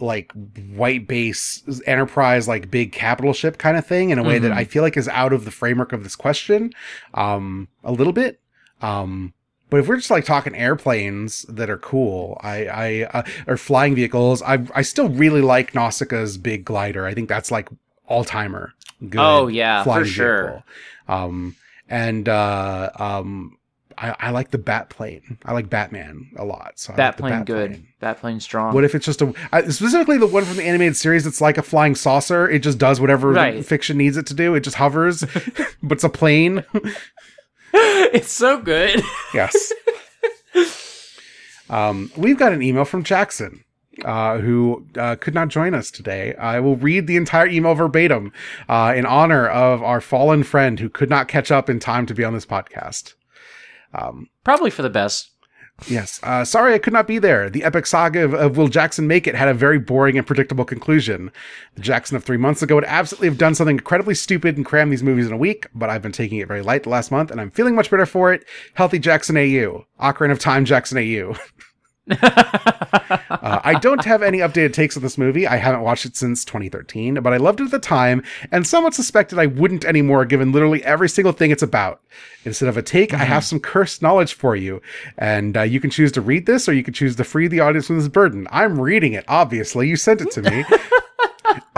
like white base enterprise like big capital ship kind of thing in a way that Mhm. I feel like is out of the framework of this question um a little bit um but if we're just like talking airplanes that are cool, I, I, uh, or flying vehicles, I, I still really like Nausicaa's big glider. I think that's like all timer. Good Oh, yeah, for sure. vehicle. Um, and uh, um, I, I like the bat plane. I like Batman a lot. So I like Bat the plane Bat good. plane. Bat plane strong. What if it's just a I, specifically the one from the animated series? It's like a flying saucer. It just does whatever Right. fiction needs it to do. It just hovers, but it's a plane. it's so good. Yes. um, we've got an email from Jackson. Uh, who uh, could not join us today. I will read the entire email verbatim uh, in honor of our fallen friend who could not catch up in time to be on this podcast. Um, Probably for the best. Yes. Uh, sorry I could not be there. The epic saga of, of Will Jackson Make It had a very boring and predictable conclusion. The Jackson of three months ago would absolutely have done something incredibly stupid and crammed these movies in a week, but I've been taking it very light the last month and I'm feeling much better for it. Healthy Jackson AU. Ocarina of Time Jackson AU. Uh, I don't have any updated takes on this movie. I haven't watched it since 2013, but I loved it at the time and somewhat suspected I wouldn't anymore given literally every single thing it's about. Instead of a take, I have some cursed knowledge for you. And uh, you can choose to read this or you can choose to free the audience from this burden. I'm reading it, obviously. You sent it to me.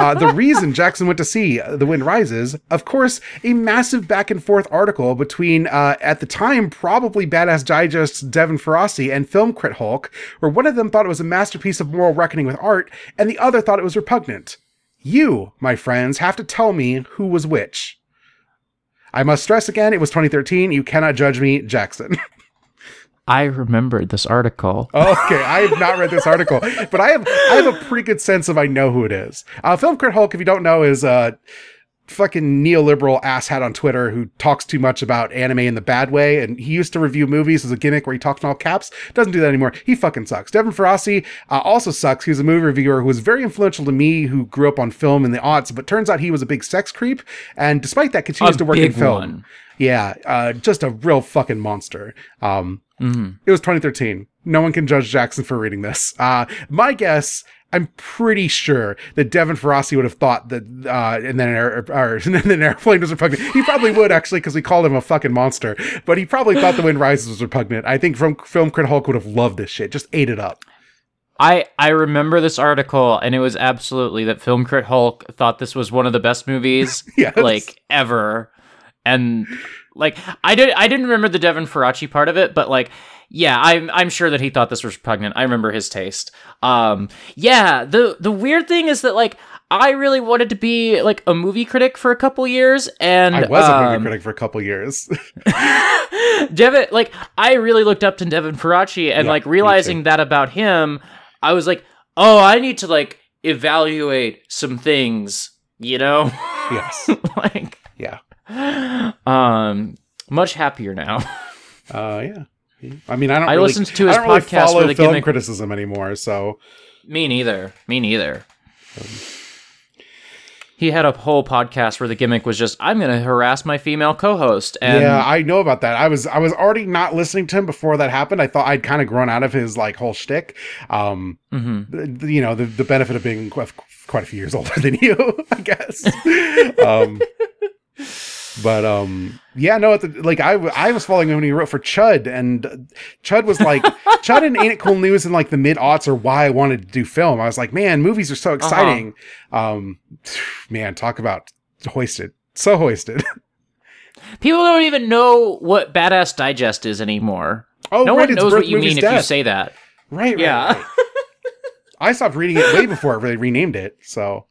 Uh, the reason Jackson went to see The Wind Rises, of course, a massive back and forth article between, uh, at the time, probably Badass Digest's Devin Faraci and Film Crit Hulk, where one of them thought it was a masterpiece of moral reckoning with art, and the other thought it was repugnant. You, my friends, have to tell me who was which. I must stress again, it was 2013. You cannot judge me, Jackson. I remembered this article. Okay, I have not read this article, but I have I have a pretty good sense of I know who it is. Uh, Film Crit Hulk, if you don't know, is a fucking neoliberal asshat on Twitter who talks too much about anime in the bad way, and he used to review movies as a gimmick where he talks in all caps. Doesn't do that anymore. He fucking sucks. Devin Faraci uh, also sucks. He was a movie reviewer who was very influential to me, who grew up on film in the aughts, but turns out he was a big sex creep, and despite that, continues A to work in film. one. Yeah, uh, just a real fucking monster. Um, Mhm. it was 2013. No one can judge Jackson for reading this. Uh, my guess, I'm pretty sure that Devin Faraci would have thought that, uh, and then an, air, or, and then an airplane was repugnant. He probably would actually, because we called him a fucking monster. But he probably thought The Wind Rises was repugnant. I think from Film Crit Hulk would have loved this shit. Just ate it up. I I remember this article, and it was absolutely that Film Crit Hulk thought this was one of the best movies Yes. like ever, and like I did I didn't remember the Devin Faraci part of it, but like yeah, I'm I'm sure that he thought this was repugnant. I remember his taste. Um, yeah, the the weird thing is that like I really wanted to be like a movie critic for a couple years, and I was a movie um, critic for a couple years. Devin, like, I really looked up to Devin Faraci, and Yeah, like realizing that about him, I was like, oh, I need to like evaluate some things, you know? yes. like. um, much happier now. Uh, yeah. I mean, I don't. I really, listened to his I don't really podcast follow where the film gimmick- criticism anymore. So Me neither. Me neither. He had a whole podcast where the gimmick was just, I'm going to harass my female co-host, and yeah, I know about that. I was I was already not listening to him before that happened. I thought I'd kind of grown out of his like whole shtick. Um, Mhm. you know, the the benefit of being quite, quite a few years older than you, I guess. um, but um, yeah, no, at the, like i i was following him when he wrote for Chud, and Chud was like Chud and Ain't It Cool News in like the mid aughts are why I wanted to do film. I was like, man, movies are so exciting. Um, man, talk about hoisted, so hoisted. people don't even know what Badass Digest is anymore. Oh, no right, one knows what you mean if you say that. Right, right, Yeah. right. I stopped reading it way before they renamed it. So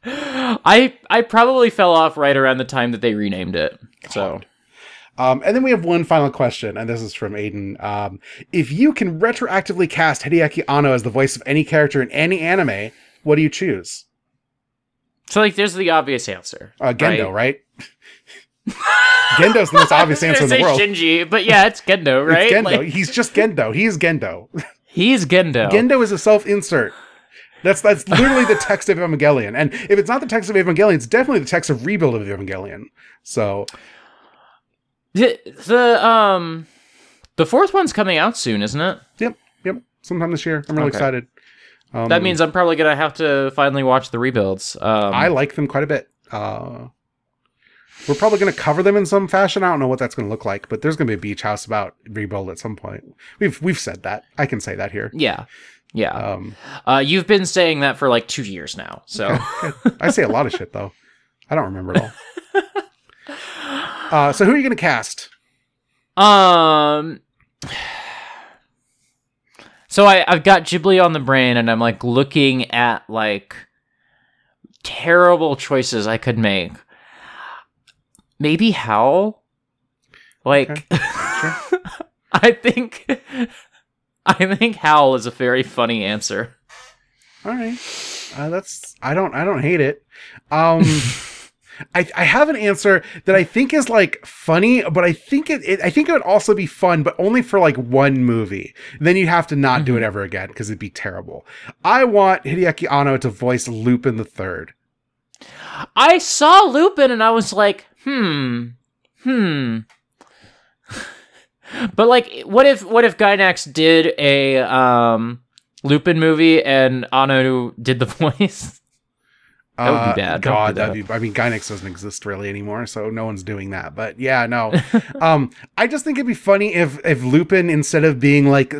I I probably fell off right around the time that they renamed it. So Um, and then we have one final question, and this is from Aiden. Um, if you can retroactively cast Hideaki Anno as the voice of any character in any anime, what do you choose? so like there's the obvious answer. Uh, Gendo, right? Gendo's the most obvious answer in the world. Shinji, but yeah, it's Gendo, right? It's Gendo. Like, He's just Gendo. He's Gendo. he's Gendo. Gendo is a self-insert. That's that's literally the text of Evangelion. And if it's not the text of Evangelion, it's definitely the text of Rebuild of Evangelion. So the, the um the fourth one's coming out soon, isn't it? Yep, yep. Sometime this year. I'm really Okay. excited. Um, that means I'm probably gonna have to finally watch the rebuilds. Um, I like them quite a bit. Uh, we're probably going to cover them in some fashion. I don't know what that's going to look like, but there's going to be a beach house about rebuild at some point. We've we've said that. I can say that here. yeah, yeah. Um, Uh, you've been saying that for like two years now. So I say a lot of shit though. I don't remember it all. Uh, so who are you going to cast? Um. So I I've got Ghibli on the brain, and I'm like looking at like terrible choices I could make. Maybe Howl. Like, Okay, I think I think Howl is a very funny answer. All right, uh, that's I don't I don't hate it. Um, I I have an answer that I think is like funny, but I think it, it I think it would also be fun, but only for like one movie. Then you'd have to not do it ever again because it'd be terrible. I want Hideaki Anno to voice Lupin the Third. I saw Lupin and I was like, hmm, hmm. But like, what if what if Gainax did a um Lupin movie and Anno did the voice? That would be bad. Uh, God, that. that'd be. I mean, Gainax doesn't exist really anymore, so no one's doing that. But yeah, no. um, I just think it'd be funny if if Lupin instead of being like.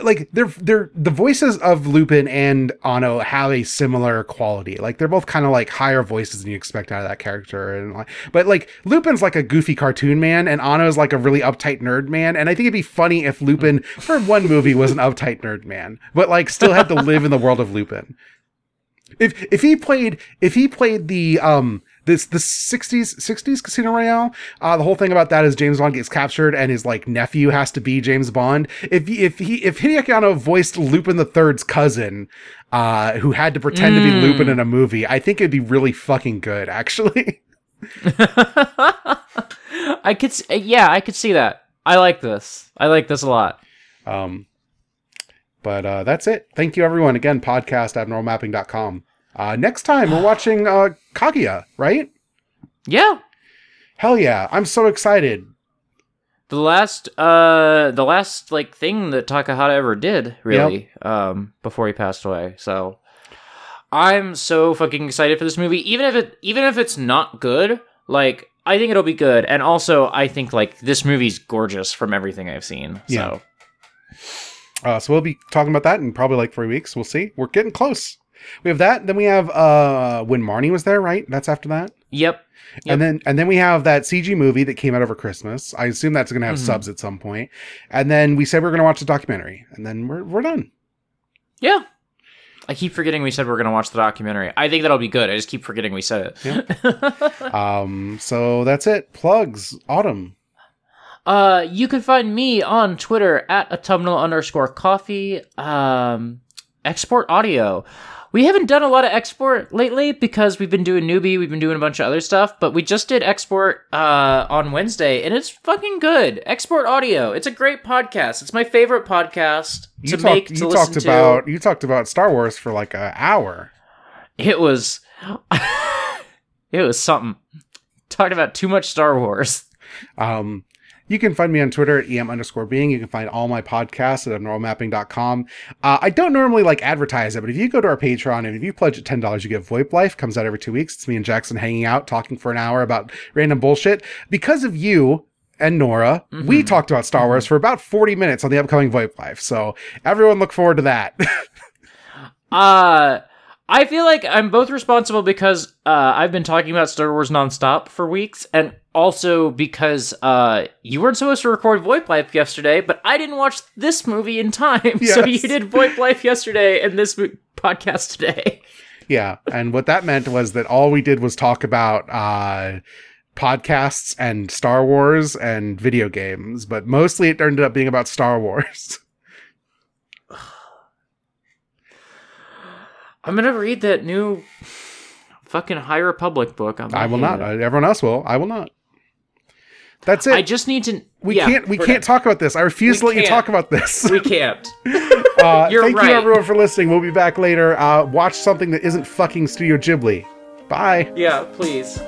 Like they're they're the voices of Lupin and Anno have a similar quality. Like they're both kind of like higher voices than you expect out of that character, and like, but like Lupin's like a goofy cartoon man, and Anno's like a really uptight nerd man. And I think it'd be funny if Lupin for one movie was an uptight nerd man, but like still had to live in the world of Lupin if if he played if he played the um this the 60s 60s casino royale uh the whole thing about that is james bond gets captured and his like nephew has to be james bond if he- if he if hideaki anno voiced lupin the third's cousin uh who had to pretend to be Mm. lupin in a movie i think it'd be really fucking good actually I could, s- yeah, I could see that. I like this. I like this a lot. um but uh that's it thank you everyone again podcast at normalmapping.com uh next time we're watching uh kaguya right Yeah, hell yeah i'm so excited the last, uh, the last like thing that Takahata ever did, really, um, before he passed away. So I'm so fucking excited for this movie. Even if it, even if it's not good, like I think it'll be good. And also, I think like this movie's gorgeous from everything I've seen. Yeah. So Uh, so we'll be talking about that in probably like three weeks. We'll see. We're getting close. We have that. Then we have uh, when Marnie was there, right? That's after that. yep, Yep. And then and then we have that CG movie that came out over Christmas. I assume that's going to have Mhm. subs at some point. And then we said we are going to watch the documentary, and then we're we're done. yeah. I keep forgetting we said we are gonna watch the documentary. I think that'll be good. I just keep forgetting we said it. Um, so that's it. Plugs. Autumn. Uh, you can find me on Twitter at autumnal underscore coffee. Um, export audio. We haven't done a lot of export lately because we've been doing newbie, we've been doing a bunch of other stuff, but we just did export uh on Wednesday and it's fucking good. Export audio. It's a great podcast. It's my favorite podcast You to talked. make to you listen talked to. about. You talked about Star Wars for like an hour. It was it was something. Talked about too much Star Wars. Um, you can find me on Twitter at em underscore being. You can find all my podcasts at abnormalmapping.com. Uh, I don't normally like advertise it, but if you go to our Patreon and if you pledge at $10, you get VoIP Life. Comes out every two weeks. It's me and Jackson hanging out, talking for an hour about random bullshit. Because of you and Nora, we Mhm. talked about Star Wars for about 40 minutes on the upcoming VoIP Life. So everyone look forward to that. Uh I feel like I'm both responsible because uh, I've been talking about Star Wars nonstop for weeks, and also because uh, you weren't supposed to record VoIP Life yesterday, but I didn't watch this movie in time, so you did VoIP Life yesterday and this mo- podcast today. Yeah, and what that meant was that all we did was talk about uh podcasts and Star Wars and video games, but mostly it ended up being about Star Wars. I'm gonna read that new fucking High Republic book. I'm I will not. it. Everyone else will. I will not. That's it. I just need to. we yeah, can't. We can't talk about this. I refuse We to let you can't. talk about this. We can't. uh, You're thank right. you everyone for listening. We'll be back later. Uh, watch something that isn't fucking Studio Ghibli. Bye. yeah, please.